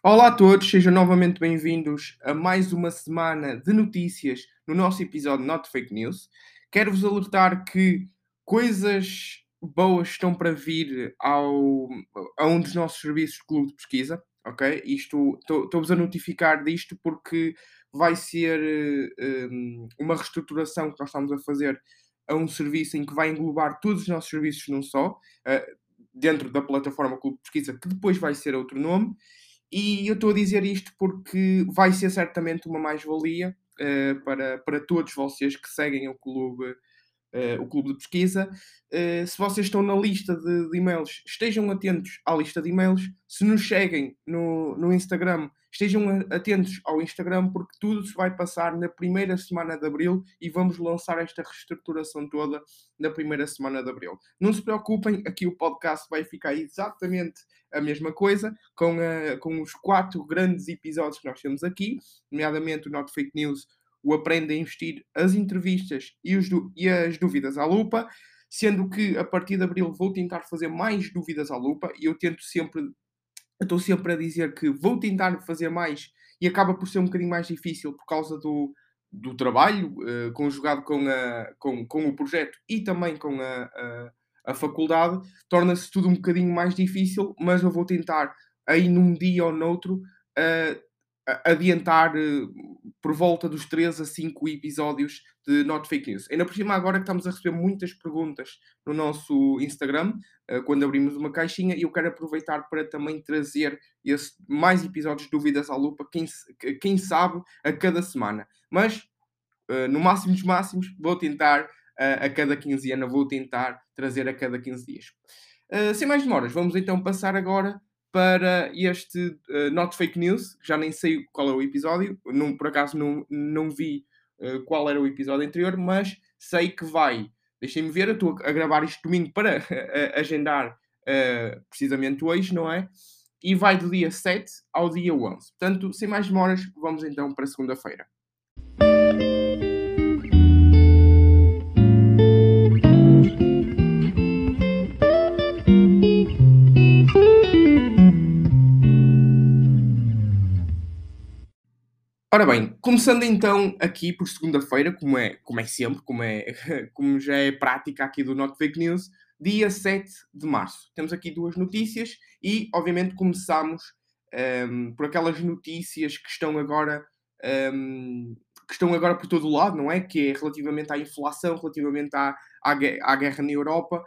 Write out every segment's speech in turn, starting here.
Olá a todos, sejam novamente bem-vindos a mais uma semana de notícias no nosso episódio Not Fake News. Quero-vos alertar que coisas boas estão para vir ao, a um dos nossos serviços de clube de pesquisa, ok? Estou-vos a notificar disto porque vai ser um, uma reestruturação que nós estamos a fazer a um serviço em que vai englobar todos os nossos serviços num só, uh, dentro da plataforma Clube de Pesquisa, que depois vai ser outro nome. E eu estou a dizer isto porque vai ser certamente uma mais-valia uh, para, para todos vocês que seguem o clube o clube de pesquisa. Uh, se vocês estão na lista de, de, e-mails, estejam atentos à lista de e-mails. Se nos seguem no, no Instagram, estejam atentos ao Instagram, porque tudo se vai passar na primeira semana de abril e vamos lançar esta reestruturação toda na primeira semana de abril. Não se preocupem, aqui o podcast vai ficar exatamente a mesma coisa, com, a, com os quatro grandes episódios que nós temos aqui, nomeadamente o Not Fake News, o Aprende a Investir, as entrevistas e, os, e as dúvidas à lupa, sendo que a partir de abril vou tentar fazer mais dúvidas à lupa e eu tento sempre, estou sempre a dizer que vou tentar fazer mais e acaba por ser um bocadinho mais difícil por causa do, do trabalho uh, conjugado com, a, com, com o projeto e também com a, a, a faculdade, torna-se tudo um bocadinho mais difícil, mas eu vou tentar aí num dia ou noutro uh, adiantar uh, por volta dos 3 a 5 episódios de Not Fake News. Ainda por cima, agora que estamos a receber muitas perguntas no nosso Instagram, uh, quando abrimos uma caixinha, e eu quero aproveitar para também trazer esse, mais episódios de Dúvidas à Lupa, quem, quem sabe, a cada semana. Mas, uh, no máximo dos máximos, vou tentar, a cada 15 anos, vou tentar trazer a cada 15 dias. sem mais demoras, vamos então passar agora para este uh, Not Fake News, já nem sei qual é o episódio, não, por acaso não, não vi uh, qual era o episódio anterior, mas sei que vai. Deixem-me ver, eu estou a gravar isto domingo para uh, agendar precisamente hoje, não é? E vai do dia 7 ao dia 11. Portanto, sem mais demoras, vamos então para segunda-feira. Ora bem, começando então aqui por segunda-feira, como é, como é sempre, como, é, como já é prática aqui do Not Fake News, dia 7 de março. Temos aqui duas notícias e, obviamente, começamos um, ehm, por aquelas notícias que estão agora um, ehm, que estão agora por todo o lado, não é? Que é relativamente à inflação, relativamente à, à, à guerra na Europa,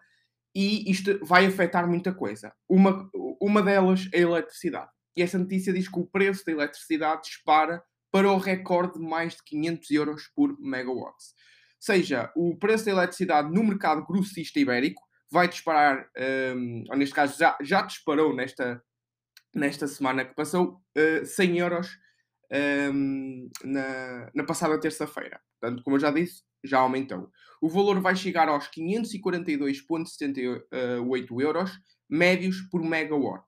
e isto vai afetar muita coisa. Uma, uma delas é a eletricidade. E essa notícia diz que o preço da eletricidade dispara para o recorde de mais de 500 euros por megawatt. Seja, o preço da eletricidade no mercado grossista ibérico vai disparar, um, ou neste caso já, já disparou nesta, nesta semana que passou, uh, 100 euros um, na, na passada terça-feira. Portanto, como eu já disse, já aumentou. O valor vai chegar aos 542,78 euros médios por megawatt.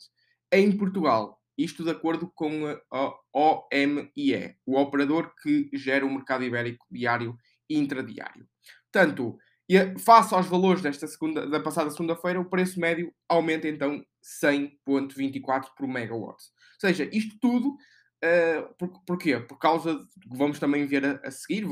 Em Portugal, isto de acordo com a OMIE, o operador que gera o mercado ibérico diário e intradiário. Portanto, face aos valores desta segunda, da passada segunda-feira, o preço médio aumenta então 100,24 por megawatt. Ou seja, isto tudo, uh, por, porquê? Por causa que vamos também ver a, a seguir,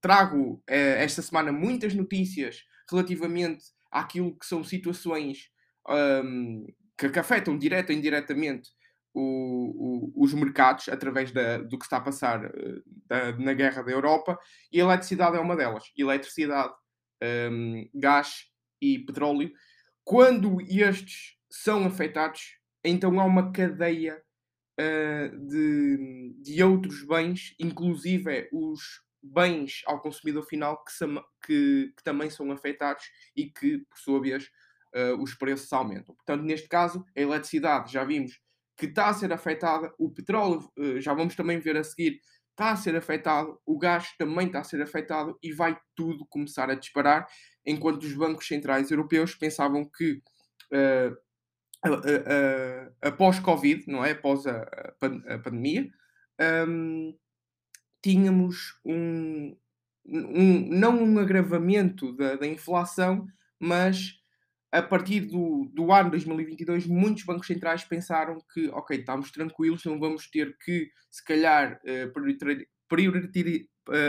trago uh, esta semana muitas notícias relativamente àquilo que são situações um, que, que afetam direta ou indiretamente o, o, os mercados através da, do que está a passar uh, da, na guerra da Europa e a eletricidade é uma delas. Eletricidade, um, gás e petróleo. Quando estes são afetados, então há uma cadeia uh, de, de outros bens, inclusive os bens ao consumidor final, que, que, que também são afetados e que, por sua vez, uh, os preços aumentam. Portanto, neste caso, a eletricidade já vimos que está a ser afetada, o petróleo, uh, já vamos também ver a seguir, está a ser afetado, o gás também está a ser afetado e vai tudo começar a disparar, enquanto os bancos centrais europeus pensavam que uh, após Covid, não é? Após a, a, pandemia, um, tínhamos um, um, não um agravamento da, da inflação, mas a partir do, do ano 2022, muitos bancos centrais pensaram que, ok, estamos tranquilos, não vamos ter que, se calhar, uh,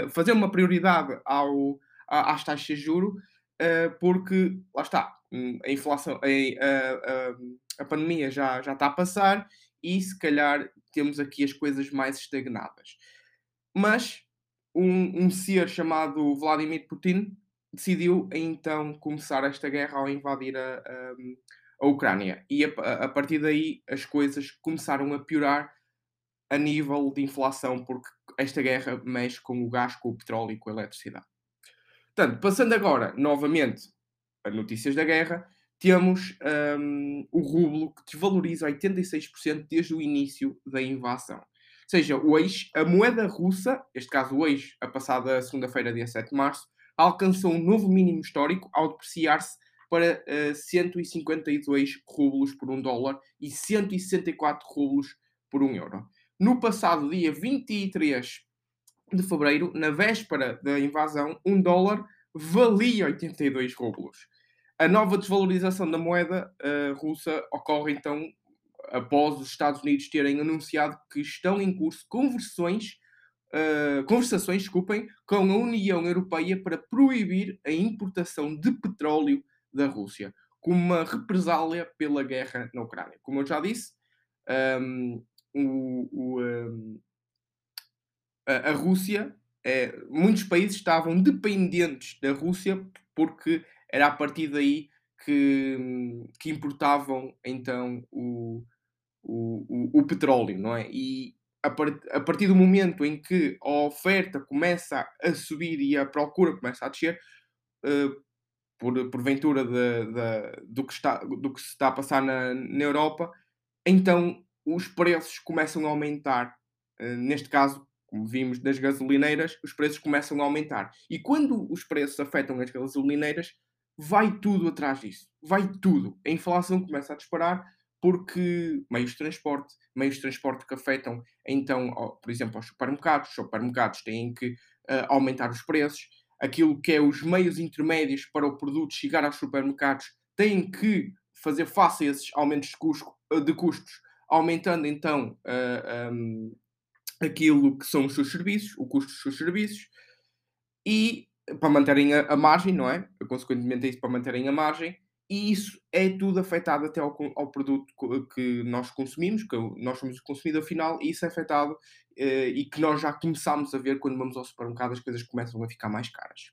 fazer uma prioridade ao, às taxas de juro, uh, porque, lá está, hum, a inflação, a, a, a pandemia já, já está a passar e, se calhar, temos aqui as coisas mais estagnadas. Mas um, um ser chamado Vladimir Putin decidiu então começar esta guerra ao invadir a, a, a Ucrânia. E a, a, partir daí as coisas começaram a piorar a nível de inflação, porque esta guerra mexe com o gás, com o petróleo e com a eletricidade. Portanto, passando agora novamente a notícias da guerra, temos um, o rublo que desvaloriza 86% desde o início da invasão. Ou seja, o ex, a moeda russa, neste caso o ex, a passada segunda-feira, dia 7 de março, alcançou um novo mínimo histórico ao depreciar-se para uh, 152 rublos por um dólar e 164 rublos por um euro. No passado dia 23 de fevereiro, na véspera da invasão, um dólar valia 82 rublos. A nova desvalorização da moeda uh, russa ocorre então após os Estados Unidos terem anunciado que estão em curso conversões uh, conversações desculpem, com a União Europeia para proibir a importação de petróleo da Rússia, como uma represália pela guerra na Ucrânia. Como eu já disse, um, o, o, um, a, a, Rússia, é, muitos países estavam dependentes da Rússia porque era a partir daí que, que importavam então o, o, o, o petróleo, não é? E a, a partir do momento em que a oferta começa a subir e a procura começa a descer, uh, por porventura de, de, do, que está, do que se está a passar na, na Europa, então os preços começam a aumentar. Uh, neste caso, como vimos das gasolineiras, os preços começam a aumentar. E quando os preços afetam as gasolineiras, vai tudo atrás disso. Vai tudo. A inflação começa a disparar porque meios de transporte, meios de transporte que afetam, então, por exemplo, aos supermercados, os supermercados têm que uh, aumentar os preços, aquilo que é os meios intermédios para o produto chegar aos supermercados têm que fazer face a esses aumentos de, custo, de custos, aumentando então uh, eh, um, ehm, aquilo que são os seus serviços, o custo dos seus serviços, e para manterem a, a margem, não é? Consequentemente é isso para manterem a margem, e isso é tudo afetado até ao, ao, produto que nós consumimos, que nós somos o consumidor final, e isso é afetado eh, e que nós já começamos a ver quando vamos ao supermercado, as coisas começam a ficar mais caras.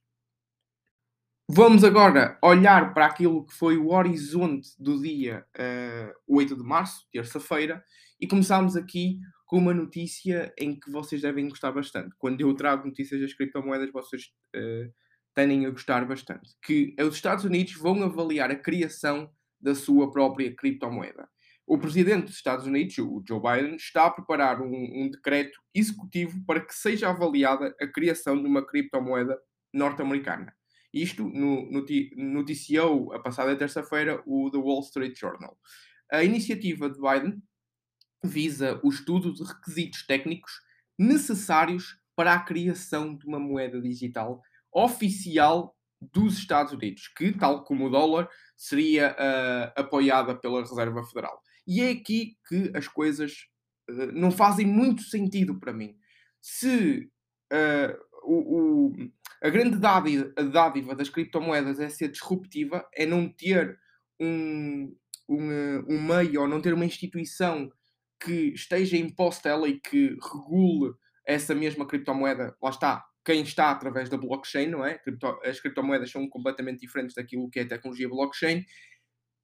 Vamos agora olhar para aquilo que foi o horizonte do dia uh, eh, 8 de março, terça-feira, e começamos aqui com uma notícia em que vocês devem gostar bastante. Quando eu trago notícias das criptomoedas, vocês uh, tendem a gostar bastante, que os Estados Unidos vão avaliar a criação da sua própria criptomoeda. O presidente dos Estados Unidos, o Joe Biden, está a preparar um, um decreto executivo para que seja avaliada a criação de uma criptomoeda norte-americana. Isto no, noticiou a passada terça-feira o The Wall Street Journal. A iniciativa de Biden visa o estudo de requisitos técnicos necessários para a criação de uma moeda digital oficial dos Estados Unidos, que, tal como o dólar, seria uh, apoiada pela Reserva Federal. E é aqui que as coisas uh, não fazem muito sentido para mim. Se uh, o, o, a grande dádiva, a dádiva das criptomoedas é ser disruptiva, é não ter um, um, um meio ou não ter uma instituição que esteja imposta ela e que regule essa mesma criptomoeda, lá está, quem está através da blockchain, não é? As criptomoedas são completamente diferentes daquilo que é a tecnologia blockchain.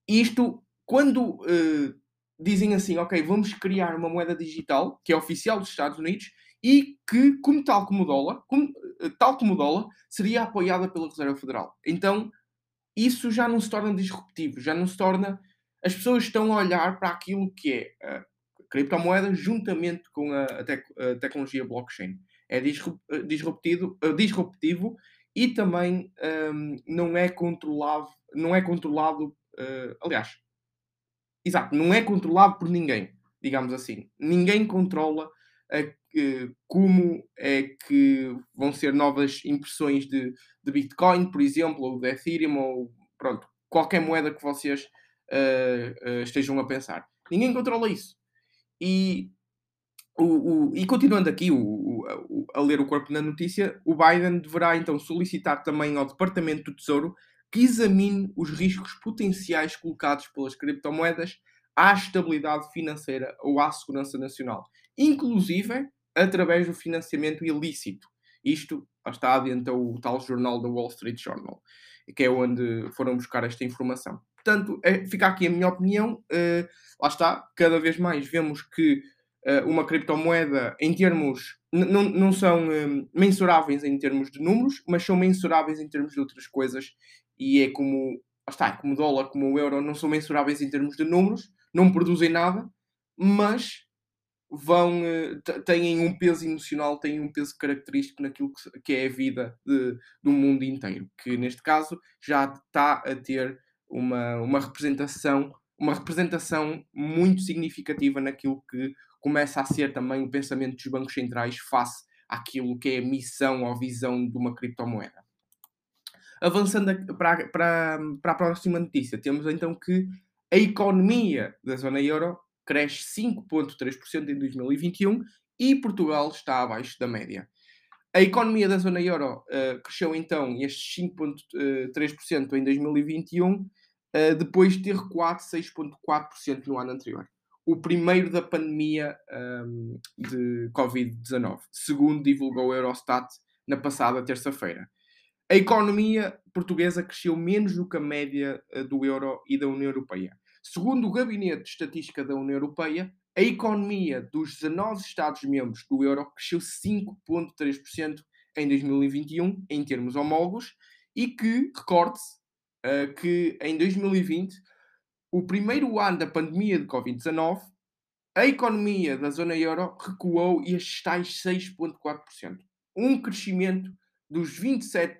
Isto, quando uh, dizem assim, ok, vamos criar uma moeda digital que é oficial dos Estados Unidos e que, como tal como o dólar, como, uh, tal como dólar, seria apoiada pela Reserva Federal. Então, isso já não se torna disruptivo, já não se torna. As pessoas estão a olhar para aquilo que é a criptomoeda juntamente com a, tec a tecnologia blockchain é eh, disruptivo, eh, disruptivo e também um, não é controlado, não é controlado, uh, aliás, exato, não é controlado por ninguém, digamos assim. Ninguém controla uh, como é que vão ser novas impressões de, de Bitcoin, por exemplo, ou de Ethereum, ou pronto, qualquer moeda que vocês uh, estejam a pensar. Ninguém controla isso. E, o, o, e continuando aqui o, a ler o corpo da notícia, o Biden deverá então solicitar também ao Departamento do Tesouro que examine os riscos potenciais colocados pelas criptomoedas à estabilidade financeira ou à segurança nacional, inclusive através do financiamento ilícito. Isto está adianta o tal jornal da Wall Street Journal, que é onde foram buscar esta informação. Portanto, é, fica aqui a minha opinião. Uh, lá está, cada vez mais vemos que uma criptomoeda, em termos. Não são um, mensuráveis em termos de números, mas são mensuráveis em termos de outras coisas. E é como. Está, como o dólar, como o euro, não são mensuráveis em termos de números, não produzem nada, mas vão uh, têm um peso emocional, têm um peso característico naquilo que, que é a vida de, do mundo inteiro, que neste caso já está a ter uma, uma representação uma representação muito significativa naquilo que começa a ser também o pensamento dos bancos centrais face àquilo que é a missão ou visão de uma criptomoeda. Avançando para, para, para a próxima notícia, temos então que a economia da zona euro cresce 5,3% em 2021 e Portugal está abaixo da média. A economia da zona euro uh, cresceu então estes 5,3% em 2021, uh, depois de ter recuado 6,4% no ano anterior. O primeiro da pandemia um, de Covid-19, segundo divulgou o Eurostat na passada terça-feira. A economia portuguesa cresceu menos do que a média uh, do euro e da União Europeia. Segundo o Gabinete de Estatística da União Europeia, a economia dos 19 Estados-membros do euro cresceu 5,3% em 2021, em termos homólogos, e que, recorde-se, uh, que em 2020, o primeiro ano da pandemia de Covid-19, a economia da zona euro recuou e estes tais 6,4%. Um crescimento dos 27 uh,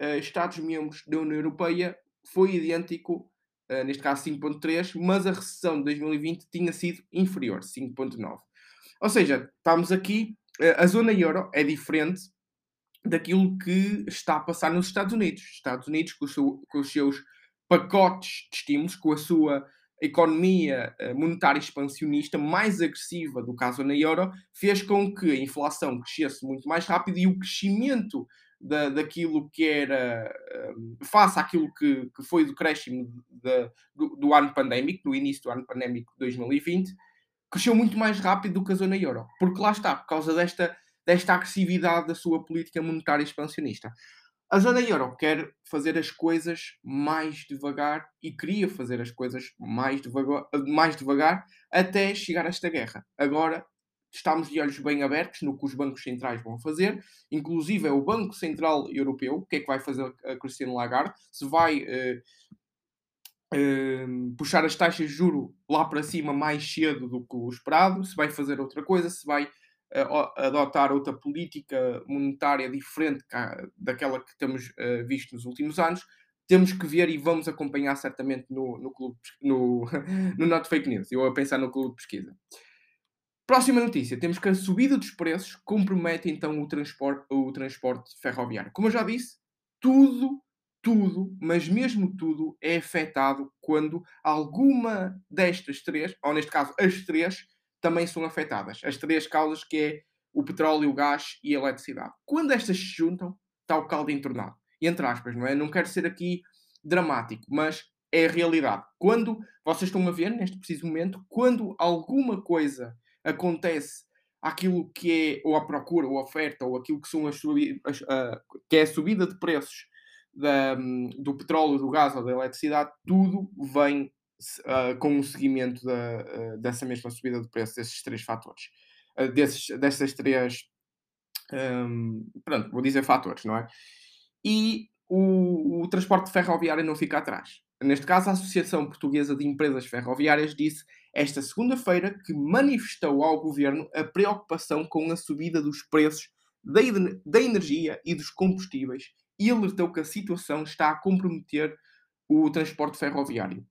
eh, Estados-membros da União Europeia foi idêntico uh, neste caso 5.3, mas a recessão de 2020 tinha sido inferior, 5.9. Ou seja, estamos aqui, uh, a zona euro é diferente daquilo que está a passar nos Estados Unidos. Estados Unidos, com, seu, com os seus pacotes de estímulos, com a sua economia eh, monetária expansionista mais agressiva do que a zona euro, fez com que a inflação crescesse muito mais rápido e o crescimento da, daquilo que era um, face àquilo que, que foi do crescimento de, do, do, ano pandémico, do início do ano pandémico de 2020, cresceu muito mais rápido do que a zona euro. Porque lá está, por causa desta, desta agressividade da sua política monetária expansionista. A zona euro quer fazer as coisas mais devagar e queria fazer as coisas mais devagar, mais devagar até chegar a esta guerra. Agora estamos de olhos bem abertos no que os bancos centrais vão fazer, inclusive é o Banco Central Europeu, o que é que vai fazer a Cristiano Lagarde, se vai uh, uh, puxar as taxas de juro lá para cima mais cedo do que o esperado, se vai fazer outra coisa, se vai adotar outra política monetária diferente daquela que temos visto nos últimos anos, temos que ver e vamos acompanhar certamente no, no, clube, no, no Not Fake News. Eu a pensar no clube de pesquisa. Próxima notícia, temos que a subida dos preços compromete então o transporte, o transporte ferroviário. Como eu já disse, tudo, tudo, mas mesmo tudo é afetado quando alguma destas três, ou neste caso as três, também são afetadas. As três causas que é o petróleo, o gás e a eletricidade. Quando estas se juntam, está o caldo entornado. Entre aspas, não é? Não quero ser aqui dramático, mas é a realidade. Quando vocês estão a ver, neste preciso momento, quando alguma coisa acontece aquilo que é ou a procura ou a oferta ou aquilo que são as, que é a subida de preços da, do petróleo, do gás ou da eletricidade, tudo vem uh, com o seguimento da, uh, dessa mesma subida de preços, desses três fatores, desses, dessas três, um, pronto, vou dizer fatores, não é? E o, o transporte ferroviário não fica atrás. Neste caso, a Associação Portuguesa de Empresas Ferroviárias disse esta segunda-feira que manifestou ao governo a preocupação com a subida dos preços da, da energia e dos combustíveis e alertou que a situação está a comprometer o transporte ferroviário.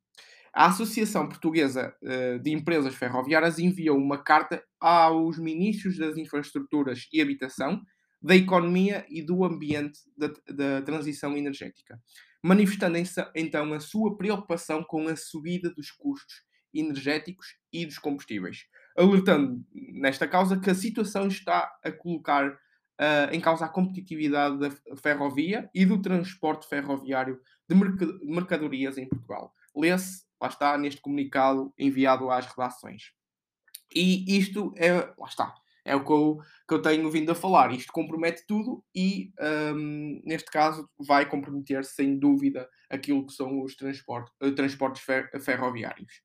A Associação Portuguesa uh, de Empresas Ferroviárias enviou uma carta aos ministros das Infraestruturas e Habitação, da economia e do ambiente da, da transição energética, manifestando então a sua preocupação com a subida dos custos energéticos e dos combustíveis, alertando nesta causa que a situação está a colocar uh, em causa a competitividade da ferrovia e do transporte ferroviário de mercadorias em Portugal. Lê-se, lá está, neste comunicado enviado às redações. E isto é, lá está, é o que eu, que eu tenho vindo a falar. Isto compromete tudo e, um, neste caso, vai comprometer sem dúvida aquilo que são os transportes, uh, transportes fer ferroviários.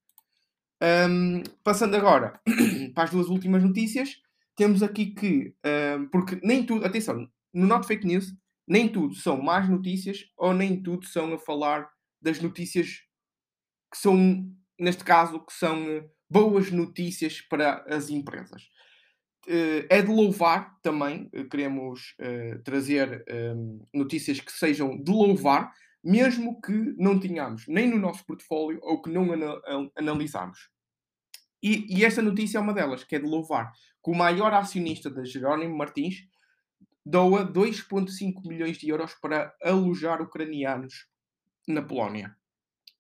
Um, passando agora para as duas últimas notícias, temos aqui que, um, porque nem tudo, atenção, no Not Fake News, nem tudo são más notícias ou nem tudo são a falar das notícias que são, neste caso, que são eh, boas notícias para as empresas. Uh, é de louvar também, uh, queremos trazer um, notícias que sejam de louvar, mesmo que não tenhamos nem no nosso portfólio ou que não ana analisamos. E, e, esta notícia é uma delas, que é de louvar, que o maior acionista da Jerónimo Martins doa 2,5 milhões de euros para alojar ucranianos na Polónia.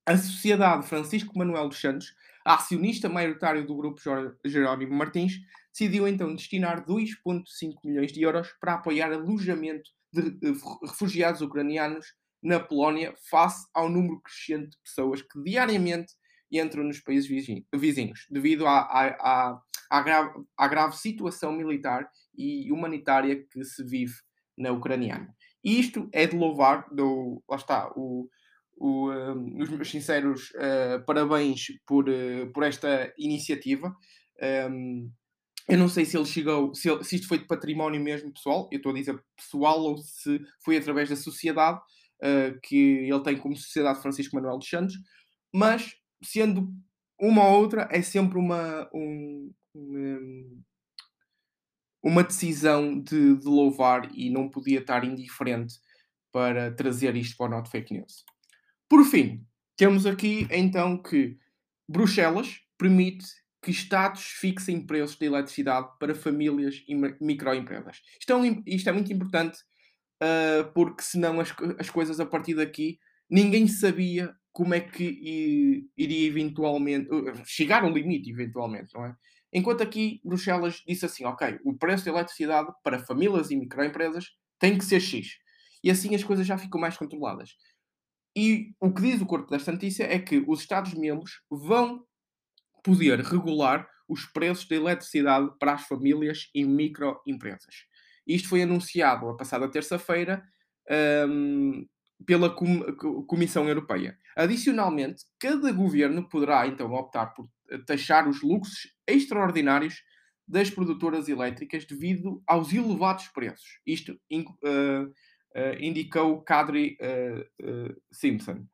A Sociedade Francisco Manuel dos Santos, acionista maioritário do grupo Jerónimo Martins, decidiu então destinar 2,5 milhões de euros para apoiar alojamento de refugiados ucranianos na Polónia face ao número crescente de pessoas que diariamente entram nos países vizinhos, devido à, à, à, grave, à grave situação militar e humanitária que se vive na Ucraniana. E isto é de louvar, do, lá está, o, o, um, os meus sinceros uh, parabéns por, uh, por esta iniciativa. Um, eu não sei se ele chegou, se, ele, se, isto foi de património mesmo pessoal, eu estou a dizer pessoal, ou se foi através da sociedade uh, que ele tem como Sociedade Francisco Manuel dos Santos, mas sendo uma ou outra, é sempre uma, um, um, uma decisão de, de, louvar e não podia estar indiferente para trazer isto para o Not Fake News. Por fim, temos aqui então que Bruxelas permite que Estados fixem preços de eletricidade para famílias e microempresas. Isto é, isto é muito importante uh, porque senão as, as coisas a partir daqui ninguém sabia como é que iria eventualmente chegar ao limite, eventualmente, não é? Enquanto aqui Bruxelas disse assim: ok, o preço da eletricidade para famílias e microempresas tem que ser X. E assim as coisas já ficam mais controladas. E o que diz o corpo desta notícia é que os Estados-membros vão poder regular os preços da eletricidade para as famílias e microempresas. Isto foi anunciado a passada terça-feira um, pela Com Comissão Europeia. Adicionalmente, cada governo poderá então optar por taxar os lucros extraordinários das produtoras elétricas devido aos elevados preços. Isto uh, indicou Kadri uh, Simpson,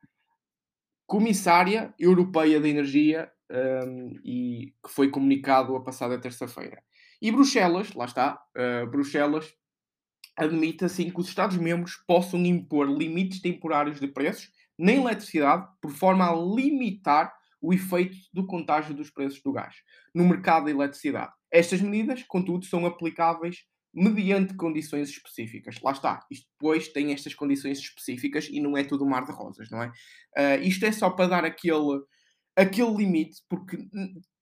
comissária europeia da energia, um, e que foi comunicado a passada terça-feira. E Bruxelas, lá está, Bruxelas admite assim que os Estados-membros possam impor limites temporários de preços na eletricidade, por forma a limitar o efeito do contágio dos preços do gás no mercado da eletricidade. Estas medidas, contudo, são aplicáveis mediante condições específicas. Lá está, isto depois tem estas condições específicas e não é tudo mar de rosas, não é? Uh, isto é só para dar aquele, aquele limite, porque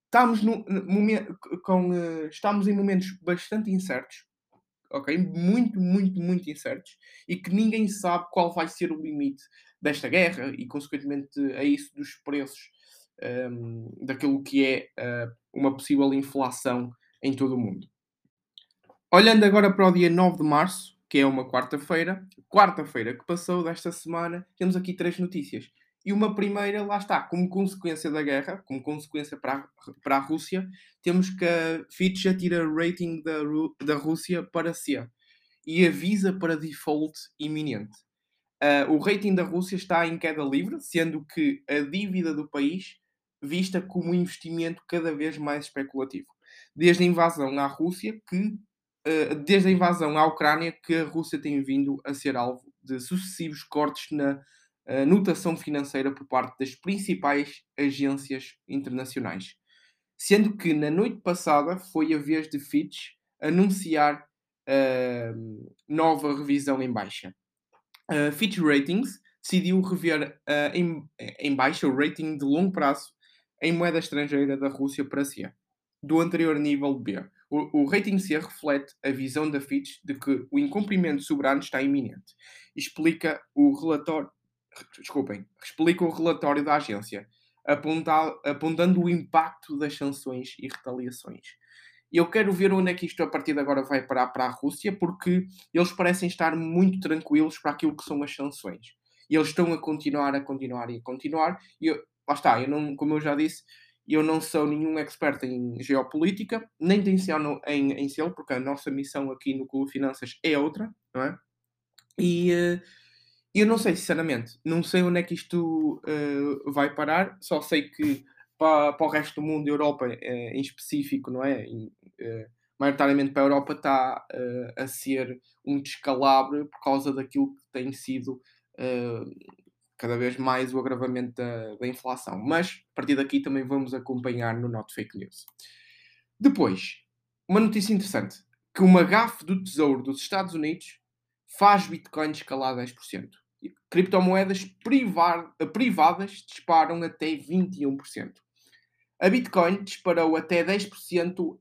estamos, no, no, com, uh, estamos em momentos bastante incertos ok? Muito, muito, muito incertos e que ninguém sabe qual vai ser o limite desta guerra e, consequentemente, a isso dos preços um, daquilo que é uh, uma possível inflação em todo o mundo. Olhando agora para o dia 9 de março, que é uma quarta-feira, quarta-feira que passou desta semana, temos aqui três notícias. E uma primeira, lá está, como consequência da guerra, como consequência para a, para a Rússia, temos que a Fitch atira rating da, da Rússia para C e avisa para default iminente. Uh, o rating da Rússia está em queda livre, sendo que a dívida do país vista como um investimento cada vez mais especulativo. Desde a invasão à Rússia, que desde a invasão à Ucrânia, que a Rússia tem vindo a ser alvo de sucessivos cortes na uh, notação financeira por parte das principais agências internacionais. Sendo que na noite passada foi a vez de Fitch anunciar uh, nova revisão em baixa. A Fitch Ratings decidiu rever uh, em, em baixa o rating de longo prazo em moeda estrangeira da Rússia para C, do anterior nível B. O, o rating C reflete a visão da Fitch de que o incumprimento soberano está iminente. Explica o relatório, desculpem, explica o relatório da agência, apontando o impacto das sanções e retaliações. Eu quero ver onde é que isto a partir de agora vai parar para a Rússia, porque eles parecem estar muito tranquilos para aquilo que são as sanções. E eles estão a continuar, a continuar e a continuar. E eu, lá está, eu não, como eu já disse, eu não sou nenhum expert em geopolítica, nem tenciono em, em ser, porque a nossa missão aqui no Clube Finanças é outra, não é? E uh, eu não sei, sinceramente, não sei onde é que isto uh, vai parar, só sei que para, para, o resto do mundo, Europa uh, em específico, não é? E, maioritariamente para a Europa está a ser um descalabro por causa daquilo que tem sido cada vez mais o agravamento da, da, inflação. Mas a partir daqui também vamos acompanhar no Not Fake News. Depois, uma notícia interessante: que uma gafe do Tesouro dos Estados Unidos faz Bitcoin escalar 10%. Criptomoedas privadas disparam até 21%. A Bitcoin disparou até 10% uh,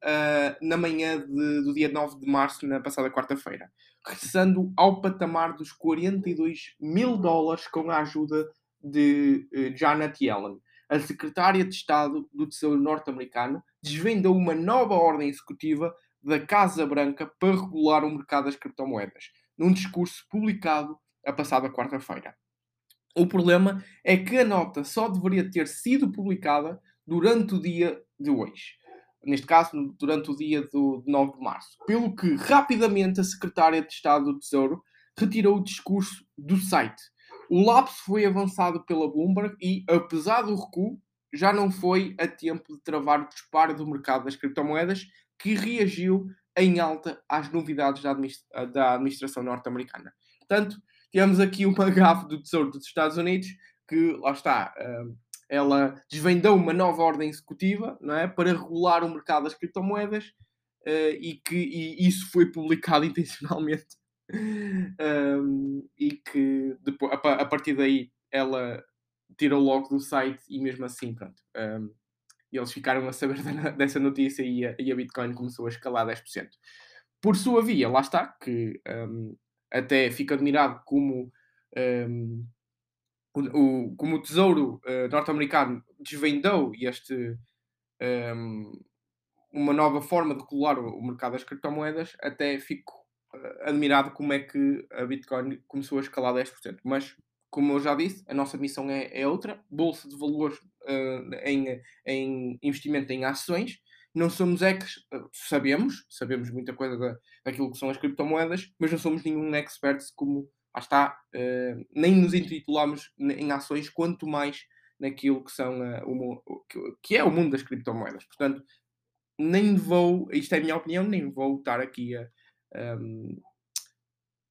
na manhã de, do dia 9 de março, na passada quarta-feira, regressando ao patamar dos 42 mil dólares com a ajuda de uh, Janet Yellen. A secretária de Estado do Tesouro norte-americano desvendou uma nova ordem executiva da Casa Branca para regular o mercado das criptomoedas, num discurso publicado a passada quarta-feira. O problema é que a nota só deveria ter sido publicada durante o dia de hoje. Neste caso, durante o dia do, de 9 de março. Pelo que, rapidamente, a Secretária de Estado do Tesouro retirou o discurso do site. O lapso foi avançado pela Bloomberg e, apesar do recuo, já não foi a tempo de travar o disparo do mercado das criptomoedas, que reagiu em alta às novidades da, da administração norte-americana. Portanto, temos aqui uma gafe do Tesouro dos Estados Unidos que, lá está, uh, ela desvendou uma nova ordem executiva não é, para regular o mercado das criptomoedas uh, e que e isso foi publicado intencionalmente um, e que depois, a, a, partir daí ela tirou logo do site e mesmo assim pronto um, eles ficaram a saber dessa notícia e a, e a Bitcoin começou a escalar 10%. Por sua via, lá está, que um, até fico admirado como o, como o Tesouro uh, norte-americano desvendou este um, uma nova forma de regular o, o, mercado das criptomoedas, até fico uh, admirado como é que a Bitcoin começou a escalar 10%. Mas, como eu já disse, a nossa missão é, é outra, bolsa de valores uh, em, em investimento em ações. Não somos ex, sabemos, sabemos muita coisa da, daquilo que são as criptomoedas, mas não somos nenhum expert como lá está, uh, nem nos intitulamos em ações, quanto mais naquilo que são uh, o, que é o mundo das criptomoedas. Portanto, nem vou, isto é a minha opinião, nem vou estar aqui a, um,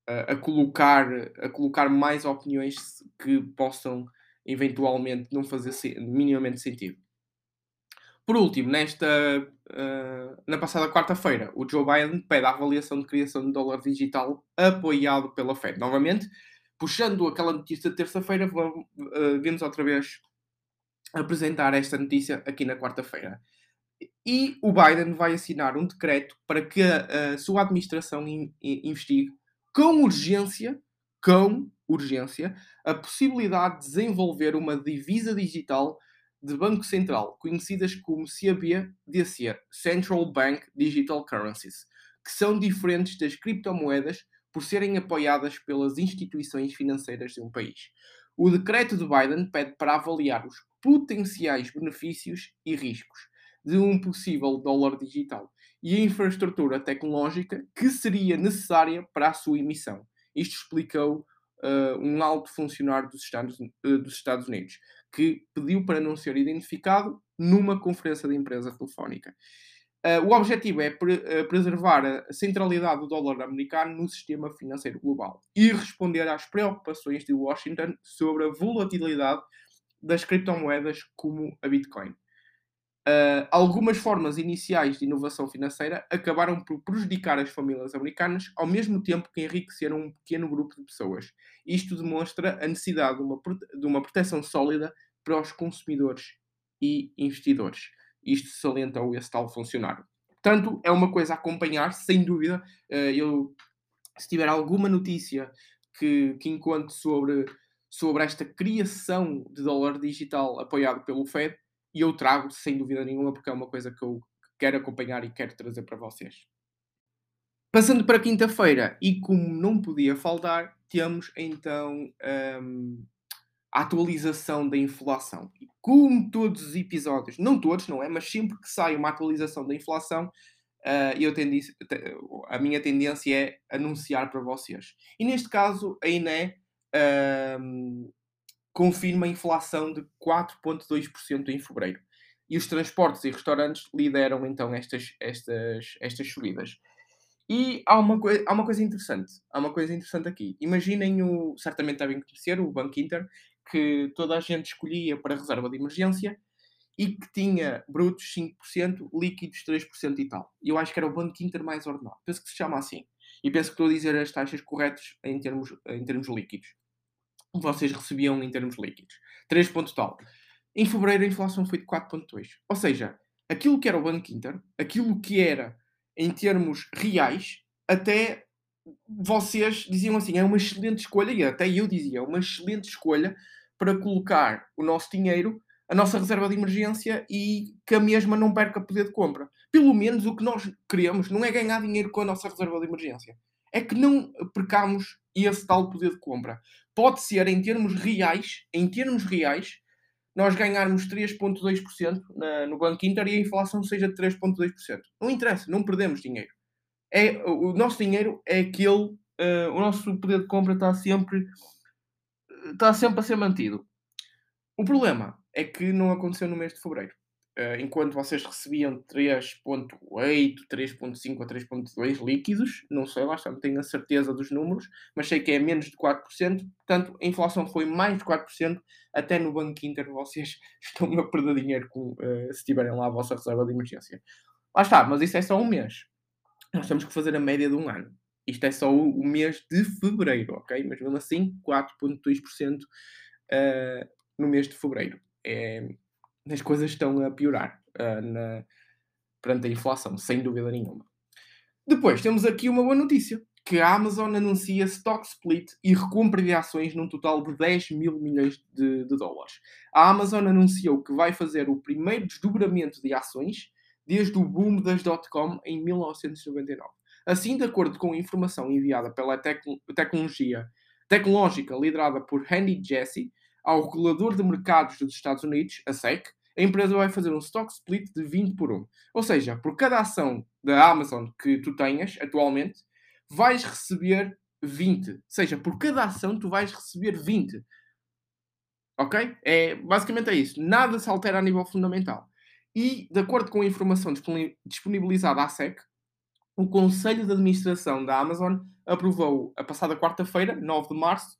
a, a, colocar, a colocar mais opiniões que possam eventualmente não fazer minimamente sentido. Por último, nesta, uh, na passada quarta-feira, o Joe Biden pede a avaliação de criação de dólar digital apoiado pela Fed. Novamente, puxando aquela notícia de terça-feira, uh, outra vez apresentar esta notícia aqui na quarta-feira. E o Biden vai assinar um decreto para que a, a sua administração in, in, investigue com urgência, com urgência, a possibilidade de desenvolver uma divisa digital de Banco Central, conhecidas como CBDC, Central Bank Digital Currencies, que são diferentes das criptomoedas por serem apoiadas pelas instituições financeiras de um país. O decreto de Biden pede para avaliar os potenciais benefícios e riscos de um possível dólar digital e a infraestrutura tecnológica que seria necessária para a sua emissão. Isto explicou uh, um alto funcionário dos Estados, uh, dos Estados Unidos, que pediu para não ser identificado numa conferência de empresa telefónica. Uh, o objetivo é pre uh, preservar a centralidade do dólar americano no sistema financeiro global e responder às preocupações de Washington sobre a volatilidade das criptomoedas como a Bitcoin. Uh, algumas formas iniciais de inovação financeira acabaram por prejudicar as famílias americanas, ao mesmo tempo que enriqueceram um pequeno grupo de pessoas. Isto demonstra a necessidade de uma, de uma proteção sólida para os consumidores e investidores. Isto salientou esse tal funcionário. Portanto, é uma coisa a acompanhar, sem dúvida. Uh, eu, se tiver alguma notícia que, que encontre sobre, sobre esta criação de dólar digital apoiado pelo Fed, e eu trago sem dúvida nenhuma, porque é uma coisa que eu quero acompanhar e quero trazer para vocês. Passando para quinta-feira, e como não podia faltar, temos então um, a atualização da inflação. E como todos os episódios, não todos, não é? Mas sempre que sai uma atualização da inflação, uh, eu tendi, a minha tendência é anunciar para vocês. E neste caso, a INE uh, confirma a inflação de 4,2% em fevereiro. E os transportes e restaurantes lideram então estas, estas, estas subidas. E há uma, há uma coisa interessante. Há uma coisa interessante aqui. Imaginem o. Certamente devem conhecer o Banco Inter, que toda a gente escolhia para reserva de emergência e que tinha brutos 5%, líquidos 3% e tal. Eu acho que era o Banco Inter mais ordenado. Penso que se chama assim. E penso que estou a dizer as taxas corretas em termos, em termos líquidos vocês recebiam em termos líquidos. 3 pontos tal. Em fevereiro a inflação foi de 4.2. Ou seja, aquilo que era o Banco Inter, aquilo que era em termos reais, até vocês diziam assim, é uma excelente escolha, e até eu dizia, é uma excelente escolha para colocar o nosso dinheiro, a nossa reserva de emergência e que a mesma não perca poder de compra. Pelo menos o que nós queremos não é ganhar dinheiro com a nossa reserva de emergência. É que não percamos esse tal poder de compra pode ser em termos reais, em termos reais, nós ganharmos 3,2% no Banco Inter e a inflação seja de 3,2%. Não interessa, não perdemos dinheiro. É, o nosso dinheiro é aquele, uh, o nosso poder de compra está sempre, está sempre a ser mantido. O problema é que não aconteceu no mês de fevereiro. Uh, enquanto vocês recebiam 3.8, 3.5 a 3.2 líquidos, não sei, lá não tenho a certeza dos números, mas sei que é menos de 4%, portanto a inflação foi mais de 4%, até no Banco Inter vocês estão a perder dinheiro com, uh, se tiverem lá a vossa reserva de emergência. Lá está, mas isso é só um mês. Nós temos que fazer a média de um ano. Isto é só o, o mês de fevereiro, ok? Mas mesmo assim, 4,2% uh, no mês de fevereiro. É, as coisas estão a piorar uh, na, perante a inflação, sem dúvida nenhuma. Depois temos aqui uma boa notícia, que a Amazon anuncia stock split e recompra de ações num total de 10 mil milhões de, de dólares. A Amazon anunciou que vai fazer o primeiro desdobramento de ações desde o boom das dot-com em 1999. Assim, de acordo com a informação enviada pela tecnologia tecnológica liderada por Andy Jassy, ao regulador de mercados dos Estados Unidos, a SEC, a empresa vai fazer um stock split de 20 por 1. Ou seja, por cada ação da Amazon que tu tenhas atualmente, vais receber 20. Ou seja, por cada ação tu vais receber 20. Ok? É, basicamente é isso. Nada se altera a nível fundamental. E, de acordo com a informação disponibilizada à SEC, o Conselho de Administração da Amazon aprovou a passada quarta-feira, 9 de março,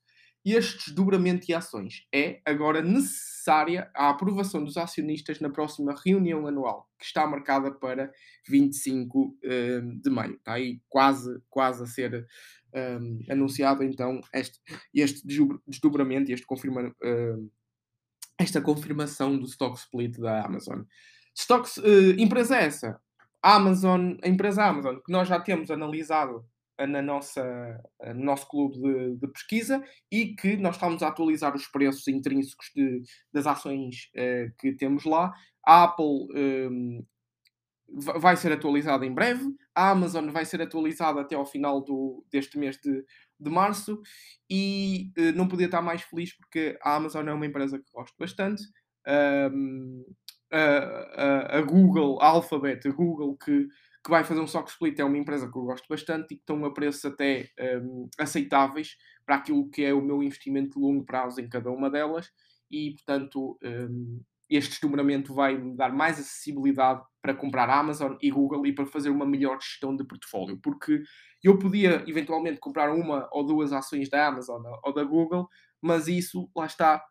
este desdobramento de ações é agora necessária a aprovação dos acionistas na próxima reunião anual, que está marcada para 25 um, de maio. Está aí quase, quase a ser um, anunciado então este, este desdobramento e este confirma, um, esta confirmação do stock split da Amazon. Stocks, uh, empresa essa? Amazon, a empresa Amazon, que nós já temos analisado na nossa, no nosso clube de, de, pesquisa e que nós estamos a atualizar os preços intrínsecos de, das ações uh, que temos lá. A Apple um, vai ser atualizada em breve, a Amazon vai ser atualizada até ao final do, deste mês de, de março e uh, não podia estar mais feliz porque a Amazon é uma empresa que gosto bastante. Um, a, a, a, Google, a Alphabet, a Google que que vai fazer um stock split é uma empresa que eu gosto bastante e que estão a preços até um, aceitáveis para aquilo que é o meu investimento de longo prazo em cada uma delas e, portanto, um, este desdobramento vai me dar mais acessibilidade para comprar Amazon e Google e para fazer uma melhor gestão de portfólio, porque eu podia eventualmente comprar uma ou duas ações da Amazon ou da Google, mas isso lá está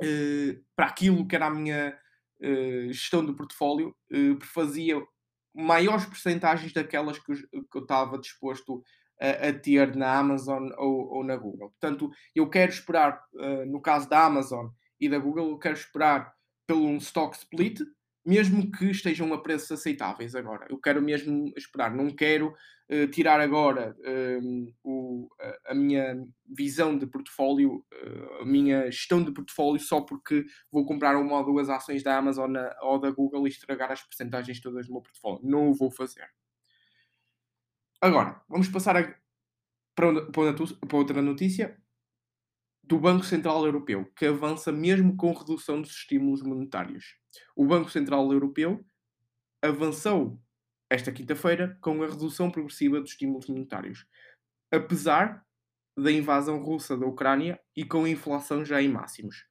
uh, para aquilo que era a minha uh, gestão do portfólio, uh, fazia maiores percentagens daquelas que, eu estava disposto a, a, ter na Amazon ou, ou, na Google. Portanto, eu quero esperar, uh, no caso da Amazon e da Google, eu quero esperar pelo um stock split, mesmo que estejam a preços aceitáveis agora. Eu quero mesmo esperar, não quero uh, tirar agora uh, o, a, minha visão de portfólio, uh, a minha gestão de portfólio, só porque vou comprar uma ou duas ações da Amazon ou da Google e estragar as percentagens todas do meu portfólio. Não o vou fazer. Agora, vamos passar a, para, para outra notícia do Banco Central Europeu, que avança mesmo com redução dos estímulos monetários. O Banco Central Europeu avançou esta quinta-feira com a redução progressiva dos estímulos monetários, apesar da invasão russa da Ucrânia e com a inflação já em máximos.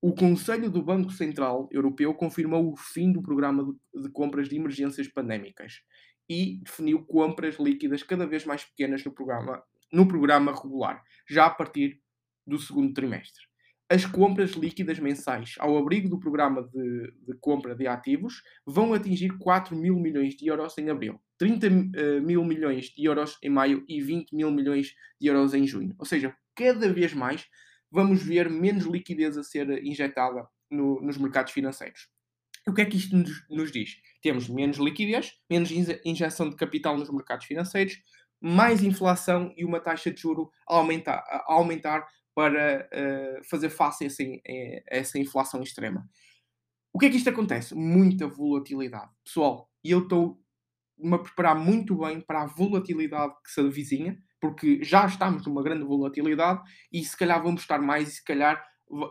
O Conselho do Banco Central Europeu confirmou o fim do programa de, compras de emergências pandémicas e definiu compras líquidas cada vez mais pequenas no programa, no programa regular, já a partir do segundo trimestre. As compras líquidas mensais ao abrigo do programa de, de, compra de ativos vão atingir 4 mil milhões de euros em abril, 30 uh, eh, mil milhões de euros em maio e 20 mil milhões de euros em junho. Ou seja, cada vez mais vamos ver menos liquidez a ser injetada no, nos mercados financeiros. O que é que isto nos, nos diz? Temos menos liquidez, menos injeção de capital nos mercados financeiros, mais inflação e uma taxa de juro a aumentar, a aumentar para uh, fazer face a essa, a essa, inflação extrema. O que é que isto acontece? Muita volatilidade. Pessoal, e eu estou-me a preparar muito bem para a volatilidade que se avizinha, porque já estamos numa grande volatilidade e se calhar vamos estar mais e se calhar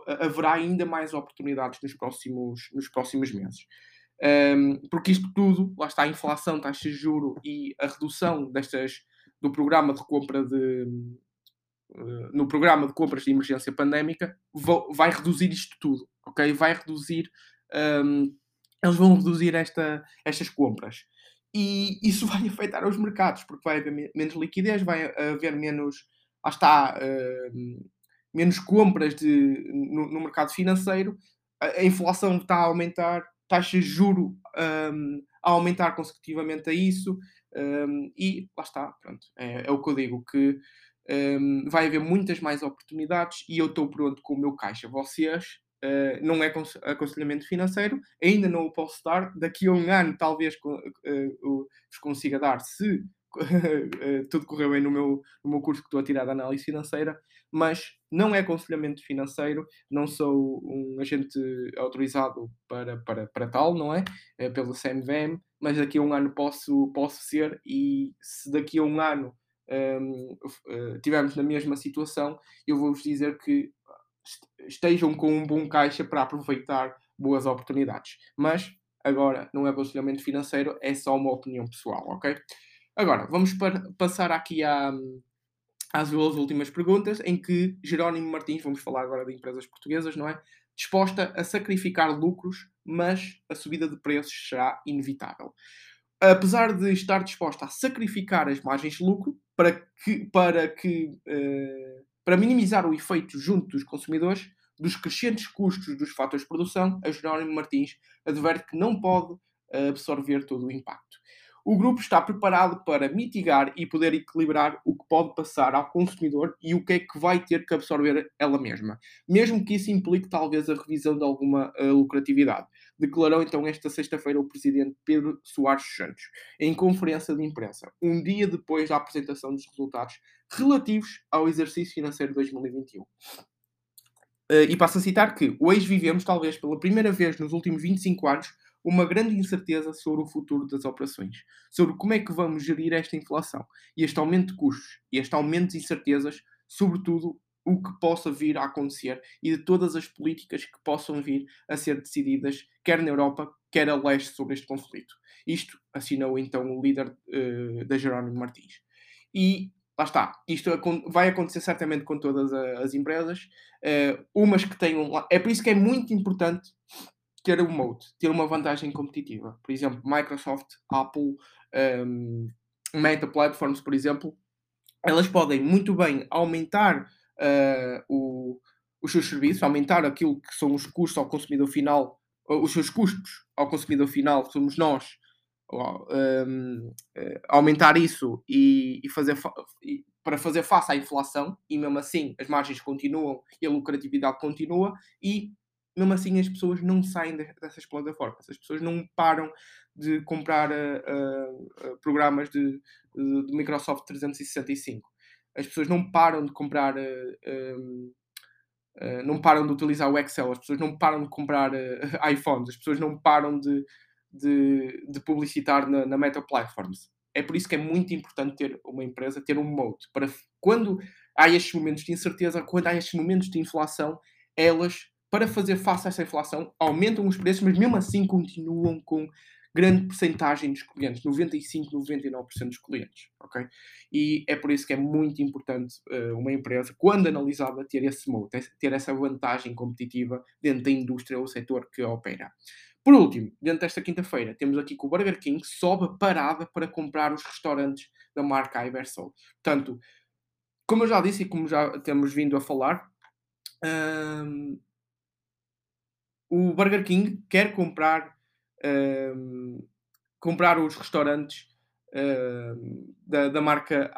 haverá ainda mais oportunidades nos próximos, nos próximos meses. Um, porque isto tudo, lá está a inflação, taxa de juro e a redução destas do programa de compra de, no programa de compras de emergência pandémica vai reduzir isto tudo, ok? Vai reduzir, um, ehm, eles vão reduzir esta, estas compras. E isso vai afetar os mercados, porque vai haver menos liquidez, vai haver menos, lá está, uh, menos compras de, no, no, mercado financeiro, a, inflação está a aumentar, taxas de juro um, ehm, a aumentar consecutivamente a isso, um, ehm, e lá está, pronto, é, é o que eu digo, que um, vai haver muitas mais oportunidades e eu estou pronto com o meu caixa. Vocês, uh, não é aconselhamento financeiro, ainda não o posso dar. Daqui a um ano, talvez uh, vos consiga dar, se uh, tudo correu bem no meu, no meu curso que estou a tirar de análise financeira, mas não é aconselhamento financeiro, não sou um agente autorizado para, para, para tal, não é? é pelo CMVM, mas daqui a um ano posso, posso ser, e se daqui a um ano um, tivermos na mesma situação, eu vou-vos dizer que estejam com um bom caixa para aproveitar boas oportunidades. Mas agora não é aconselhamento financeiro, é só uma opinião pessoal, ok? Agora, vamos para, passar aqui à, às duas últimas perguntas, em que Jerónimo Martins, vamos falar agora de empresas portuguesas, não é? Disposta a sacrificar lucros, mas a subida de preços será inevitável apesar de estar disposta a sacrificar as margens de lucro para que, para, que, uh, para minimizar o efeito junto dos consumidores dos crescentes custos dos fatores de produção, a Jerónimo Martins adverte que não pode uh, absorver todo o impacto. O grupo está preparado para mitigar e poder equilibrar o que pode passar ao consumidor e o que é que vai ter que absorver ela mesma, mesmo que isso implique talvez a revisão de alguma uh, lucratividade declarou então esta sexta-feira o presidente Pedro Soares Santos, em conferência de imprensa, um dia depois da apresentação dos resultados relativos ao exercício financeiro de 2021. Uh, eh, e passo a citar que hoje vivemos, talvez pela primeira vez nos últimos 25 anos, uma grande incerteza sobre o futuro das operações, sobre como é que vamos gerir esta inflação e este aumento de custos e este aumento de incertezas, sobretudo o que possa vir a acontecer e de todas as políticas que possam vir a ser decididas, quer na Europa, quer a leste, sobre este conflito. Isto assinou então o líder uh, da Jerónimo Martins. E lá está, isto vai acontecer certamente com todas as empresas, uh, umas que tenham. É por isso que é muito importante ter um moat, ter uma vantagem competitiva. Por exemplo, Microsoft, Apple, um, Meta Platforms, por exemplo, elas podem muito bem aumentar uh, o, os seus serviços, aumentar aquilo que são os custos ao consumidor final os seus custos ao consumidor final, somos nós, um, eh, aumentar isso e, e fazer e, para fazer face à inflação, e mesmo assim as margens continuam e a lucratividade continua, e mesmo assim as pessoas não saem dessas plataformas, as pessoas não param de comprar uh, uh, programas de, de, de, Microsoft 365, as pessoas não param de comprar. Uh, não param de utilizar o Excel, as pessoas não param de comprar iPhones, as pessoas não param de, de, de publicitar na, na Meta Platforms. É por isso que é muito importante ter uma empresa, ter um moat, para quando há estes momentos de incerteza, quando há estes momentos de inflação, elas, para fazer face a essa inflação, aumentam os preços, mas mesmo assim continuam com grande porcentagem dos clientes, 95, 99% dos clientes, ok? E é por isso que é muito importante uh, uma empresa, quando analisada, ter esse ter essa vantagem competitiva dentro da indústria ou setor que opera. Por último, dentro desta quinta-feira, temos aqui que o Burger King sobe parada para comprar os restaurantes da marca Ibersol. Portanto, como eu já disse e como já temos vindo a falar, um, o Burger King quer comprar, um, comprar os restaurantes um, da, da marca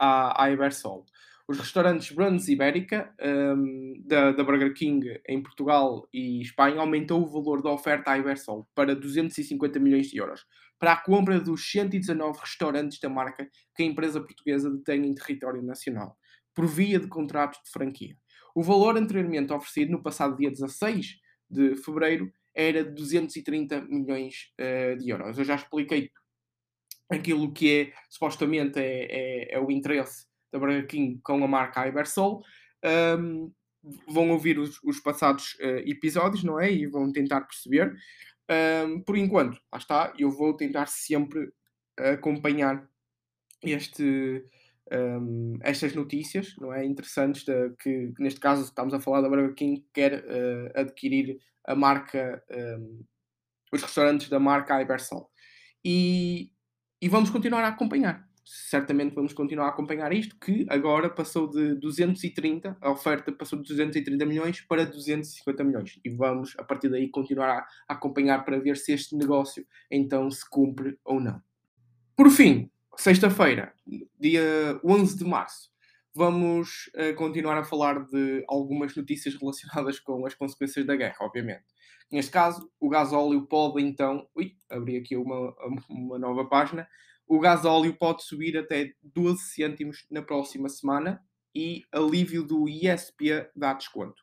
Ibersol os restaurantes Bruns Ibérica um, da, da, Burger King em Portugal e Espanha aumentou o valor da oferta à Ibersol para 250 milhões de euros para a compra dos 119 restaurantes da marca que a empresa portuguesa detém em território nacional, por via de contratos de franquia. O valor anteriormente oferecido no passado dia 16 de fevereiro era de 230 milhões uh, de euros. Eu já expliquei aquilo que é supostamente é, é, é o interesse da Burger King com a marca Ibersol. Um, vão ouvir os, os passados uh, episódios, não é? E vão tentar perceber. Um, por enquanto, lá está, eu vou tentar sempre acompanhar este, um, estas notícias, não é? Interessantes, de, que neste caso estamos a falar da Burger King que quer uh, adquirir a marca, um, os restaurantes da marca Ibersol. E, e vamos continuar a acompanhar certamente vamos continuar a acompanhar isto, que agora passou de 230, a oferta passou de 230 milhões para 250 milhões. E vamos, a partir daí, continuar a, acompanhar para ver se este negócio então se cumpre ou não. Por fim, sexta-feira, dia 11 de março, vamos uh, continuar a falar de algumas notícias relacionadas com as consequências da guerra, obviamente. Neste caso, o gasóleo pode então. Ui, abri aqui uma, uma nova página o gasóleo pode subir até 12 cêntimos na próxima semana e alívio do ISP dá desconto.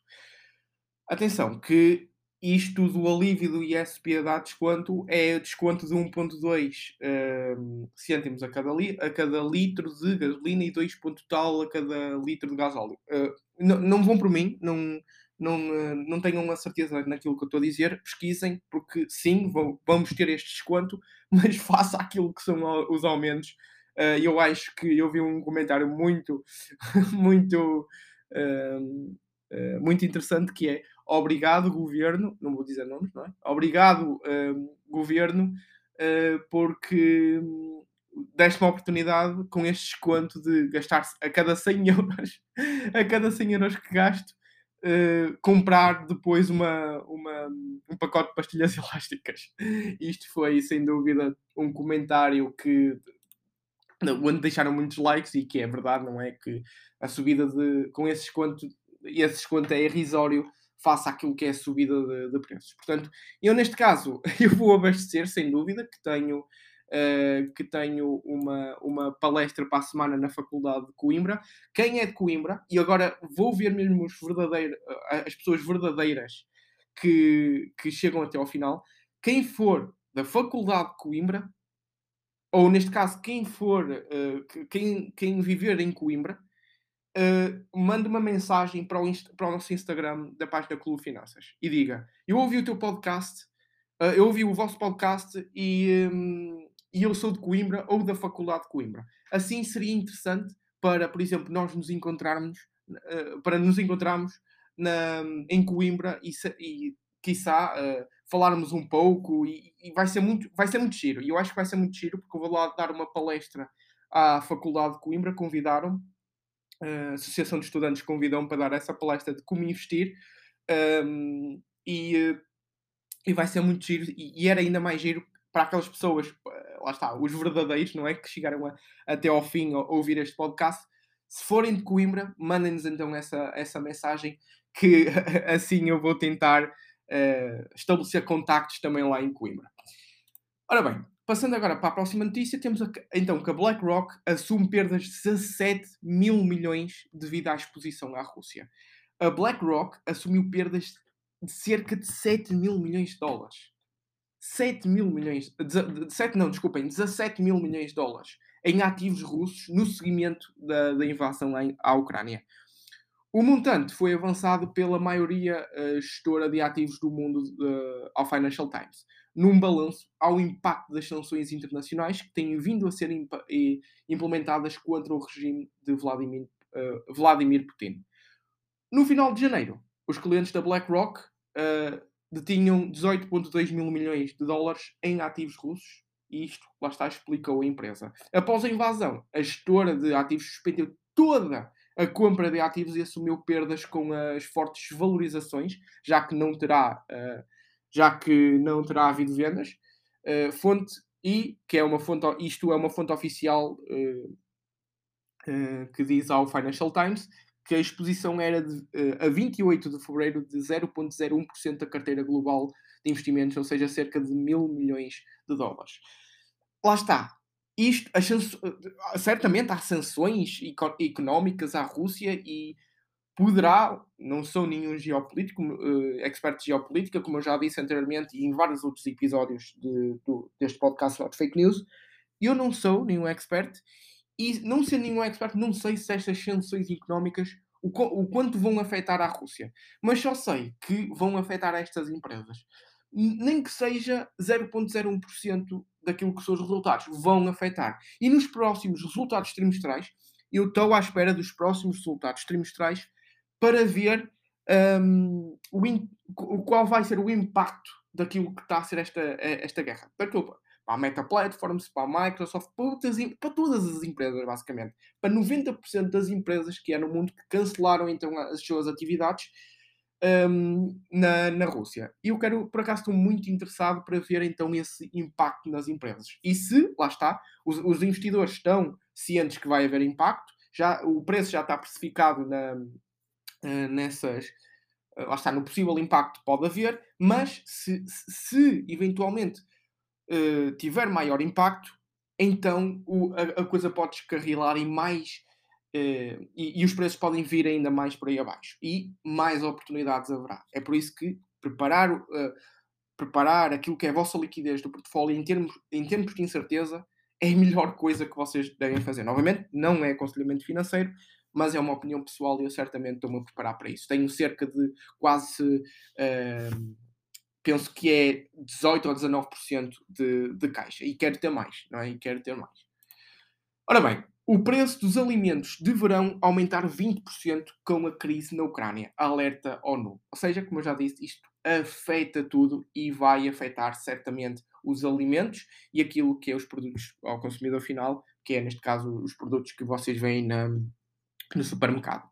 Atenção, que isto do alívio do ISP dá desconto é desconto de 1.2 uh, cêntimos a cada, li a cada litro de gasolina e 2 tal a cada litro de gasóleo. Uh, não vão por mim, não, não, eh, não tenham a certeza naquilo que eu estou a dizer, pesquisem, porque sim, vamos ter este desconto, mas faça aquilo que são os aumentos. Uh, eu acho que eu vi um comentário muito, muito, uh, uh, muito interessante que é obrigado governo, não vou dizer nomes, não é? Obrigado governo, porque deste uma oportunidade com este desconto de gastar a cada 100 euros, a cada 100 euros que gasto, uh, comprar depois uma, uma, um pacote de pastilhas elásticas. Isto foi, sem dúvida, um comentário que onde deixaram muitos likes e que é verdade, não é? Que a subida de com esse desconto, esse desconto é irrisório face àquilo que é a subida de, de preços. Portanto, eu neste caso eu vou abastecer, sem dúvida, que tenho uh, que tenho uma, uma palestra para a semana na Faculdade de Coimbra. Quem é de Coimbra, e agora vou ver mesmo os uh, as pessoas verdadeiras que, que chegam até ao final, quem for da Faculdade de Coimbra, ou neste caso, quem for, uh, quem, quem viver em Coimbra, uh, manda uma mensagem para o, para o nosso Instagram da página Clube Finanças e diga: Eu ouvi o teu podcast, uh, eu ouvi o vosso podcast e, um, e eu sou de Coimbra ou da Faculdade de Coimbra. Assim seria interessante para, por exemplo, nós nos encontrarmos, uh, para nos encontrarmos na, em Coimbra e, e quiçá, uh, falarmos um pouco e, e, vai, ser muito, vai ser muito giro. E eu acho que vai ser muito giro porque eu vou lá dar uma palestra à Faculdade de Coimbra, convidaram uh, a Associação de Estudantes convidou-me para dar essa palestra de como investir um, e e vai ser muito giro, e, e, era ainda mais giro para aquelas pessoas, eh, lá está, os verdadeiros, não é? Que chegaram a, até ao fim a, ouvir este podcast. Se forem de Coimbra, mandem-nos então essa, essa mensagem, que assim eu vou tentar uh, estabelecer contactos também lá em Coimbra. Ora bem, passando agora para a próxima notícia, temos a, então que a BlackRock assume perdas de 17 mil milhões devido à exposição à Rússia. A BlackRock assumiu perdas de cerca de 7 mil milhões de dólares. 7 mil milhões, de, 7 não, desculpem, 17 mil milhões de dólares em ativos russos no seguimento da, da invasão à Ucrânia. O montante foi avançado pela maioria uh, gestora de ativos do mundo uh, ao Financial Times, num balanço ao impacto das sanções internacionais que têm vindo a ser imp implementadas contra o regime de Vladimir, uh, Vladimir Putin. No final de janeiro, os clientes da BlackRock uh, detinham 18,2 mil milhões de dólares em ativos russos, e isto, lá está, explicou a empresa. Após a invasão, a gestora de ativos suspendeu toda a compra de ativos e assumiu perdas com as fortes valorizações, já que não terá, uh, já que não terá havido vendas. Uh, fonte e que é uma fonte, isto é uma fonte oficial uh, que diz ao Financial Times que a exposição era de, uh, a 28 de fevereiro de 0,01% da carteira global de investimentos, ou seja, cerca de mil milhões de dólares. Lá está. Isto, certamente há sanções económicas à Rússia e poderá, não sou nenhum geopolítico, uh, expert de geopolítica, como eu já disse anteriormente e em vários outros episódios de, do, deste podcast Not Fake News, eu não sou nenhum expert e não sendo nenhum expert, não sei se estas sanções económicas o, o quanto vão afetar a Rússia. Mas só sei que vão afetar estas empresas. Nem que seja 0,01% daquilo que são os resultados. Vão afetar. E nos próximos resultados trimestrais, eu estou à espera dos próximos resultados trimestrais para ver um, o, qual vai ser o impacto daquilo que está a ser esta, esta guerra. Daquilo, para a Meta Platforms, para a Microsoft, para, para todas as empresas, basicamente. Para 90% das empresas que há no mundo que cancelaram então as suas atividades um, na, na Rússia. E eu quero, por acaso, estou muito interessado para ver então esse impacto nas empresas. E se, lá está, os, os investidores estão cientes que vai haver impacto, já, o preço já está precificado na, uh, nessas lá está, no possível impacto pode haver, mas se, se eventualmente uh, tiver maior impacto, então o, a, a, coisa pode descarrilar em mais uh, e, e, os preços podem vir ainda mais por aí abaixo e mais oportunidades haverá. É por isso que preparar, preparar aquilo que é a vossa liquidez do portfólio em termos, em termos de incerteza é a melhor coisa que vocês devem fazer. Novamente, não é aconselhamento financeiro, mas é uma opinião pessoal e eu certamente estou-me a preparar para isso. Tenho cerca de quase uh, penso que é 18 ou 19% de, de caixa e quero ter mais, não é? E quero ter mais. Ora bem, o preço dos alimentos deverão aumentar 20% com a crise na Ucrânia, alerta ONU. Ou seja, como eu já disse, isto afeta tudo e vai afetar certamente os alimentos e aquilo que é os produtos ao consumidor final, que é neste caso os produtos que vocês veem na, no supermercado.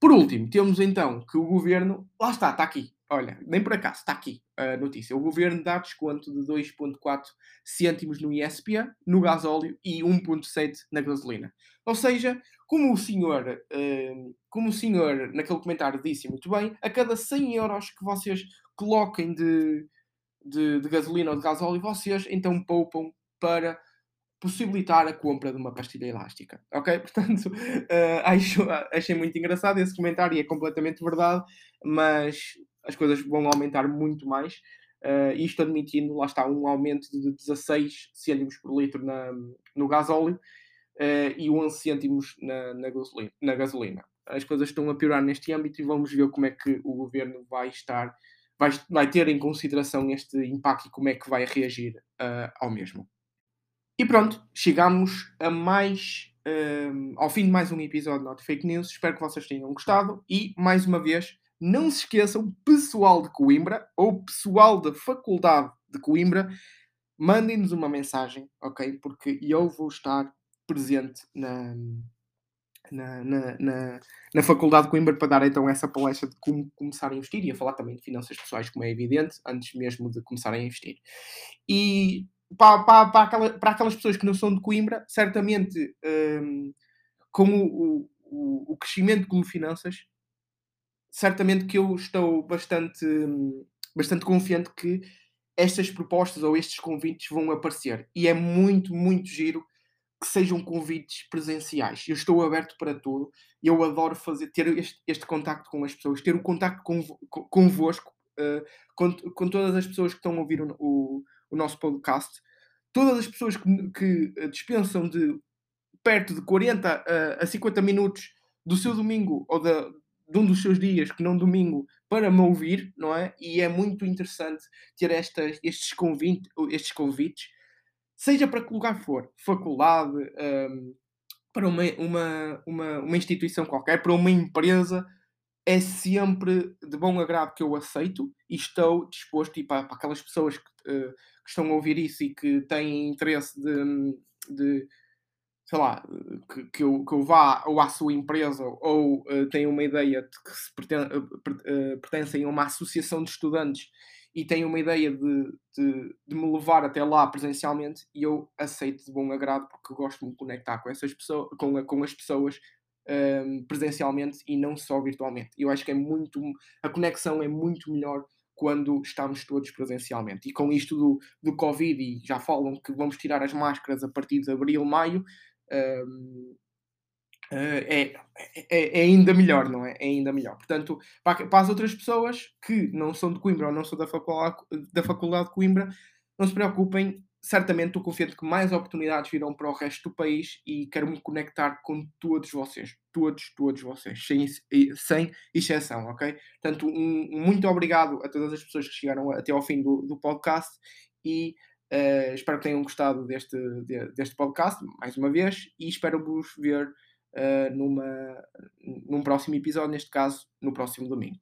Por último, temos então que o governo, lá está, está aqui, Olha, nem por acaso, está aqui a notícia. O governo dá desconto de 2,4 cêntimos no ISPA, no gasóleo e 1,7 na gasolina. Ou seja, como o senhor, uh, como o senhor naquele comentário disse muito bem, a cada 100 euros que vocês coloquem de, de, de gasolina ou de gasóleo, vocês então poupam para possibilitar a compra de uma pastilha elástica. Ok? Portanto, uh, acho, achei muito engraçado esse comentário e é completamente verdade, mas as coisas vão aumentar muito mais. Uh, isto admitindo, lá está, um aumento de 16 cêntimos por litro na, no gasóleo uh, e 11 cêntimos na, na, gasolina, na gasolina. As coisas estão a piorar neste âmbito e vamos ver como é que o governo vai estar, vai, vai ter em consideração este impacto e como é que vai reagir uh, ao mesmo. E pronto, chegamos a mais ao fim de mais um episódio Not Fake News. Espero que vocês tenham gostado e mais uma vez não se esqueçam, pessoal de Coimbra ou pessoal da Faculdade de Coimbra, mandem-nos uma mensagem, ok? Porque eu vou estar presente na, na, na, na, na, Faculdade de Coimbra para dar então essa palestra de como começar a investir e a falar também de finanças pessoais, como é evidente, antes mesmo de começarem a investir. E para, para, para, aquela, para aquelas pessoas que não são de Coimbra, certamente um, com o, o, o crescimento de Google Finanças, certamente que eu estou bastante, hum, bastante confiante que estas propostas ou estes convites vão aparecer. E é muito, muito giro que sejam convites presenciais. Eu estou aberto para tudo. Eu adoro fazer, ter este, este contacto com as pessoas, ter o contacto convo, convosco, uh, com, com todas as pessoas que estão a ouvir o, o nosso podcast. Todas as pessoas que, que, dispensam de perto de 40 a, a 50 minutos do seu domingo ou de um dos seus dias, que não domingo, para me ouvir, não é? E é muito interessante ter estas, estes, convite, estes convites seja para que lugar for, faculdade, um, para uma, uma, uma, uma instituição qualquer, para uma empresa, é sempre de bom agrado que eu aceito e estou disposto, e para, para aquelas pessoas que, uh, que, estão a ouvir isso e que têm interesse de, de sei lá, que, que, eu, que eu vá ou à sua empresa ou uh, têm uma ideia de que se uh, pertencem a uma associação de estudantes e tem uma ideia de, de, de, me levar até lá presencialmente e eu aceito de bom agrado porque gosto de me conectar com essas pessoas, com, com as pessoas um, presencialmente e não só virtualmente. Eu acho que é muito a conexão é muito melhor quando estamos todos presencialmente. E com isto do, do Covid, e já falam que vamos tirar as máscaras a partir de abril, maio, um, Uh, é, é, é, ainda melhor, não é? É ainda melhor. Portanto, para, para, as outras pessoas que não são de Coimbra ou não são da faculdade, da faculdade de Coimbra, não se preocupem, certamente estou confiante que mais oportunidades virão para o resto do país e quero me conectar com todos vocês, todos, todos vocês, sem, sem exceção, ok? Portanto, um, muito obrigado a todas as pessoas que chegaram até ao fim do, do podcast e uh, espero que tenham gostado deste, de, deste podcast, mais uma vez, e espero-vos ver uh, numa, num próximo episódio, neste caso, no próximo domingo.